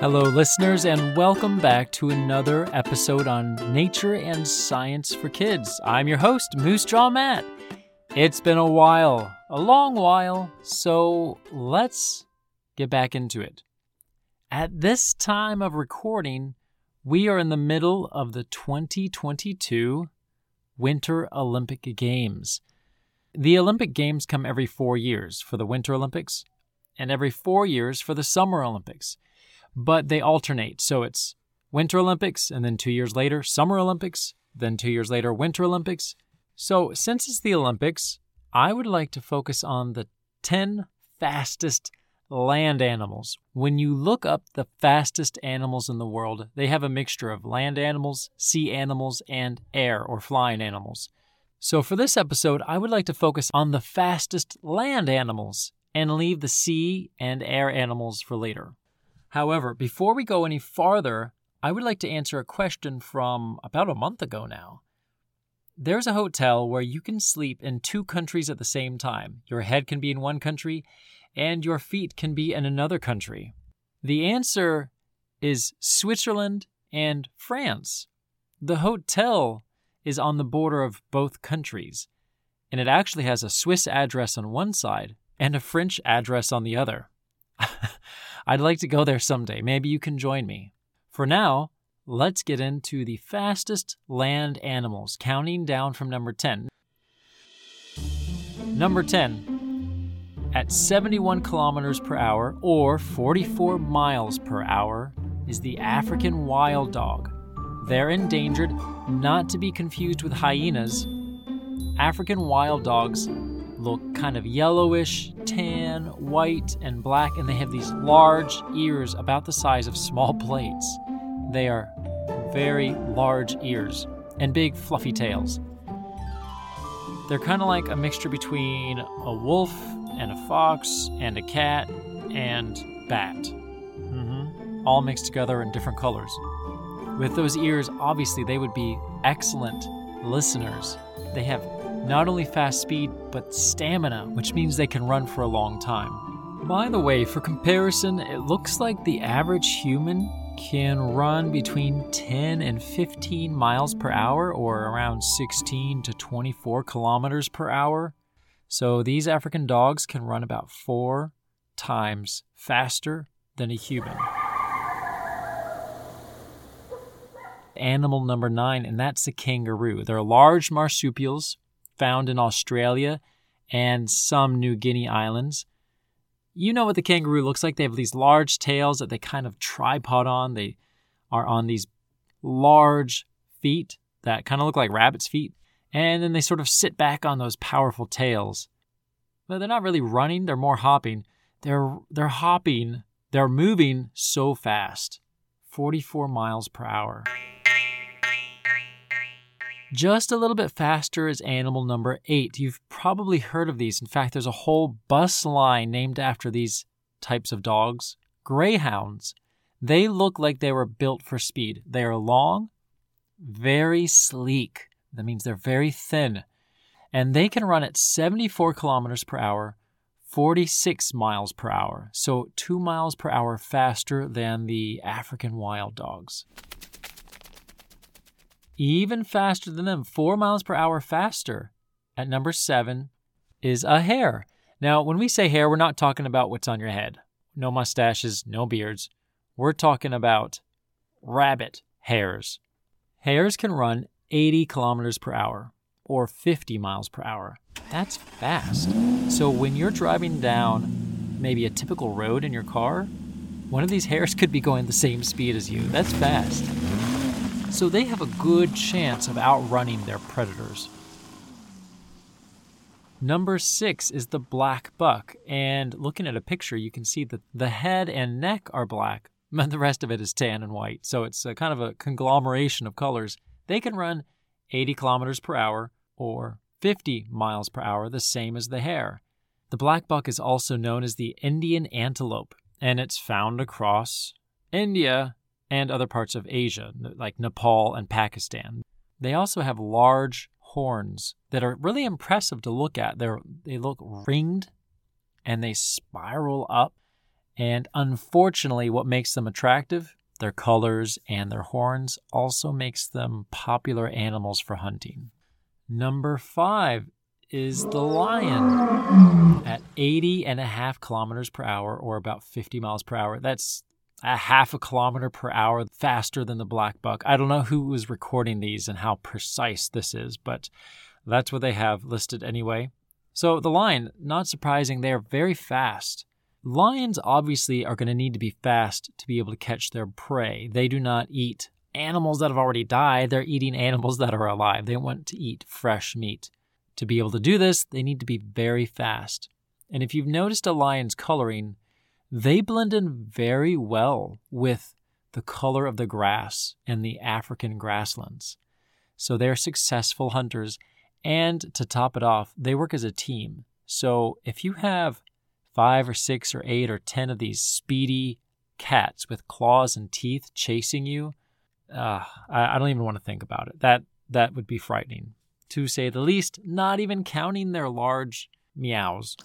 Hello, listeners, and welcome back to another episode on nature and science for kids. I'm your host, Moose Jaw Matt. It's been a while, a long while, so let's get back into it. At this time of recording, we are in the middle of the 2022 Winter Olympic Games. The Olympic Games come every four years for the Winter Olympics and every four years for the Summer Olympics but they alternate. So it's Winter Olympics, and then two years later, Summer Olympics, then two years later, Winter Olympics. So since it's the Olympics, I would like to focus on the 10 fastest land animals. When you look up the fastest animals in the world, they have a mixture of land animals, sea animals, and air or flying animals. So for this episode, I would like to focus on the fastest land animals and leave the sea and air animals for later. However, before we go any farther, I would like to answer a question from about a month ago now. There's a hotel where you can sleep in two countries at the same time. Your head can be in one country, and your feet can be in another country. The answer is Switzerland and France. The hotel is on the border of both countries, and it actually has a Swiss address on one side and a French address on the other. I'd like to go there someday. Maybe you can join me. For now, let's get into the fastest land animals, counting down from number 10. Number 10. At 71 kilometers per hour or 44 miles per hour is the African wild dog. They're endangered, not to be confused with hyenas. African wild dogs look kind of yellowish, tan, white, and black, and they have these large ears about the size of small plates. They are very large ears and big fluffy tails. They're kind of like a mixture between a wolf and a fox and a cat and bat. Mm-hmm. All mixed together in different colors. With those ears, obviously, they would be excellent listeners. They have not only fast speed, but stamina, which means they can run for a long time. By the way, for comparison, it looks like the average human can run between 10 and 15 miles per hour or around 16 to 24 kilometers per hour. So these African dogs can run about four times faster than a human. Animal number nine, and that's the kangaroo. They're large marsupials found in Australia and some New Guinea islands. You know what the kangaroo looks like. They have these large tails that they kind of tripod on. They are on these large feet that kind of look like rabbit's feet. And then they sort of sit back on those powerful tails. But they're not really running, they're more hopping. They're they're hopping, they're moving so fast. 44 miles per hour. Just a little bit faster is animal number eight. You've probably heard of these. In fact, there's a whole bus line named after these types of dogs greyhounds. They look like they were built for speed. They are long, very sleek. That means they're very thin. And they can run at 74 kilometers per hour, 46 miles per hour. So, two miles per hour faster than the African wild dogs even faster than them, four miles per hour faster. At number seven is a hare. Now, when we say hair, we're not talking about what's on your head. No mustaches, no beards. We're talking about rabbit hares. Hares can run 80 kilometers per hour or 50 miles per hour. That's fast. So when you're driving down maybe a typical road in your car, one of these hares could be going the same speed as you. That's fast so they have a good chance of outrunning their predators. Number six is the black buck, and looking at a picture, you can see that the head and neck are black, but the rest of it is tan and white. So it's kind of a conglomeration of colors. They can run 80 kilometers per hour or 50 miles per hour, the same as the hare. The black buck is also known as the Indian antelope, and it's found across India, and other parts of Asia, like Nepal and Pakistan. They also have large horns that are really impressive to look at. They're, they look ringed and they spiral up And unfortunately, what makes them attractive? Their colors and their horns also makes them popular animals for hunting. Number five is the lion at 80 and a half kilometers per hour or about 50 miles per hour. That's a half a kilometer per hour faster than the black buck. I don't know who was recording these and how precise this is, but that's what they have listed anyway. So the lion, not surprising, they are very fast. Lions obviously are going to need to be fast to be able to catch their prey. They do not eat animals that have already died, they're eating animals that are alive. They want to eat fresh meat. To be able to do this, they need to be very fast. And if you've noticed a lion's coloring, they blend in very well with the color of the grass in the African grasslands. So they're successful hunters. And to top it off, they work as a team. So if you have five or six or eight or ten of these speedy cats with claws and teeth chasing you, uh, I, I don't even want to think about it. That that would be frightening, to say the least. Not even counting their large meows.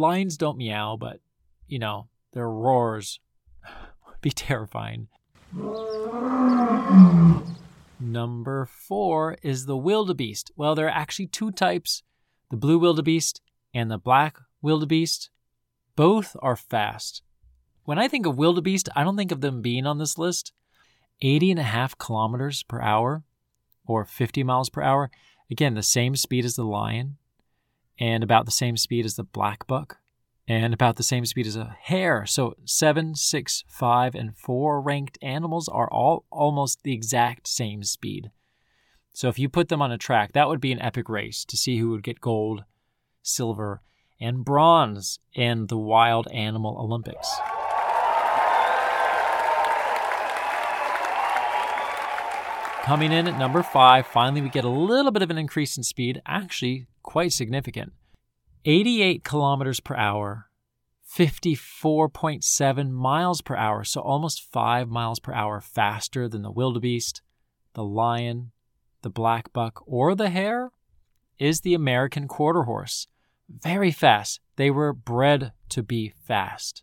Lions don't meow, but, you know, their roars would be terrifying. Number four is the wildebeest. Well, there are actually two types the blue wildebeest and the black wildebeest. Both are fast. When I think of wildebeest, I don't think of them being on this list. 80 and a half kilometers per hour or 50 miles per hour. Again, the same speed as the lion and about the same speed as the black buck and about the same speed as a hare. So seven, six, five, and four ranked animals are all almost the exact same speed. So if you put them on a track, that would be an epic race to see who would get gold, silver, and bronze in the Wild Animal Olympics. Coming in at number five, finally we get a little bit of an increase in speed, actually quite significant. 88 kilometers per hour, 54.7 miles per hour, so almost 5 miles per hour faster than the wildebeest, the lion, the black buck, or the hare, is the American quarter horse. Very fast. They were bred to be fast.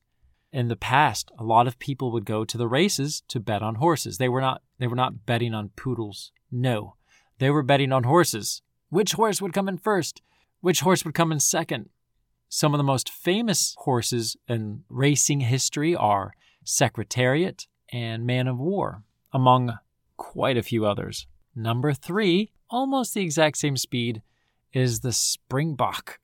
In the past, a lot of people would go to the races to bet on horses. They were not they were not betting on poodles. No. They were betting on horses. Which horse would come in first? Which horse would come in second? Some of the most famous horses in racing history are Secretariat and Man of War, among quite a few others. Number three, almost the exact same speed, is the Springbok.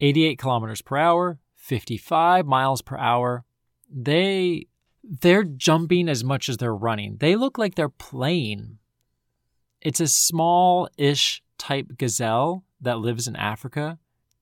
88 kilometers per hour, 55 miles per hour. They they're jumping as much as they're running. They look like they're playing. It's a small-ish type gazelle that lives in Africa.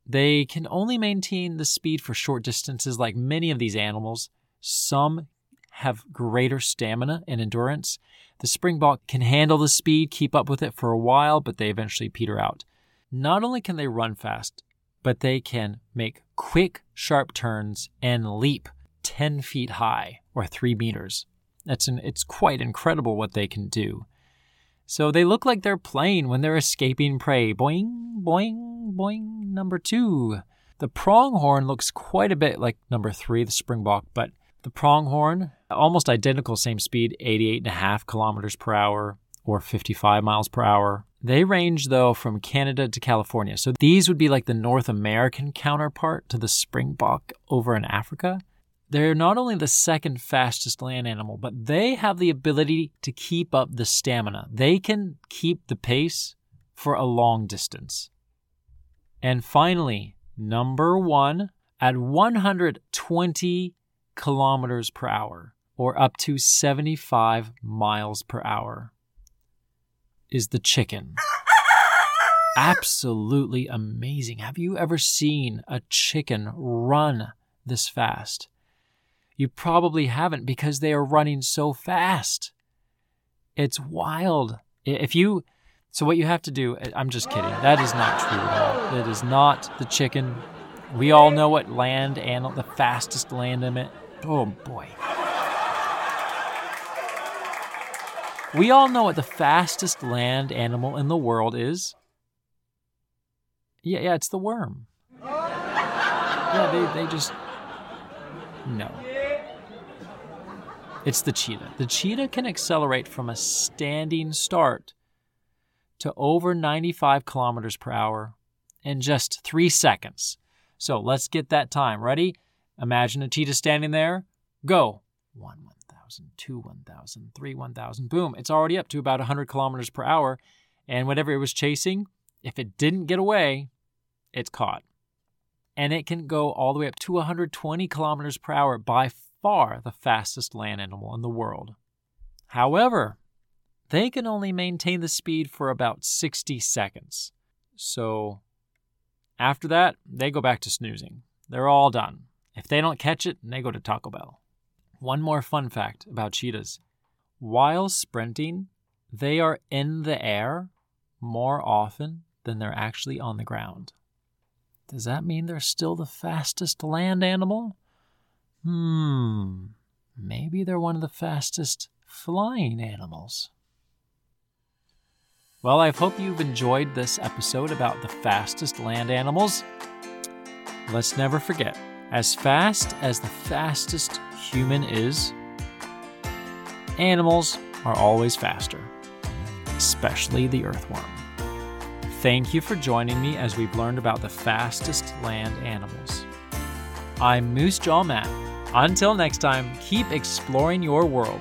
They can only maintain the speed for short distances like many of these animals. Some have greater stamina and endurance. The springbok can handle the speed, keep up with it for a while, but they eventually peter out. Not only can they run fast, but they can make quick, sharp turns and leap 10 feet high or 3 meters. That's an, it's quite incredible what they can do. So they look like they're playing when they're escaping prey. Boing, boing, boing. Number two. The pronghorn looks quite a bit like number three, the springbok, but the pronghorn, almost identical, same speed, 88.5 kilometers per hour or 55 miles per hour. They range, though, from Canada to California. So these would be like the North American counterpart to the springbok over in Africa. They're not only the second fastest land animal, but they have the ability to keep up the stamina. They can keep the pace for a long distance. And finally, number one, at 120 kilometers per hour, or up to 75 miles per hour, is the chicken. Absolutely amazing. Have you ever seen a chicken run this fast? You probably haven't because they are running so fast. It's wild. If you, so what you have to do, I'm just kidding. That is not true at all. That is not the chicken. We all know what land animal, the fastest land animal. Oh boy. We all know what the fastest land animal in the world is. Yeah, yeah, it's the worm. Yeah, they, they just No. It's the cheetah. The cheetah can accelerate from a standing start to over 95 kilometers per hour in just three seconds. So let's get that time. Ready? Imagine a cheetah standing there. Go. One, 1,000, two, 1,000, three, 1,000. Boom. It's already up to about 100 kilometers per hour. And whatever it was chasing, if it didn't get away, it's caught. And it can go all the way up to 120 kilometers per hour, by far the fastest land animal in the world. However, they can only maintain the speed for about 60 seconds. So after that, they go back to snoozing. They're all done. If they don't catch it, they go to Taco Bell. One more fun fact about cheetahs while sprinting, they are in the air more often than they're actually on the ground. Does that mean they're still the fastest land animal? Hmm, maybe they're one of the fastest flying animals. Well, I hope you've enjoyed this episode about the fastest land animals. Let's never forget as fast as the fastest human is, animals are always faster, especially the earthworm. Thank you for joining me as we've learned about the fastest land animals. I'm Moose Jaw Matt. Until next time, keep exploring your world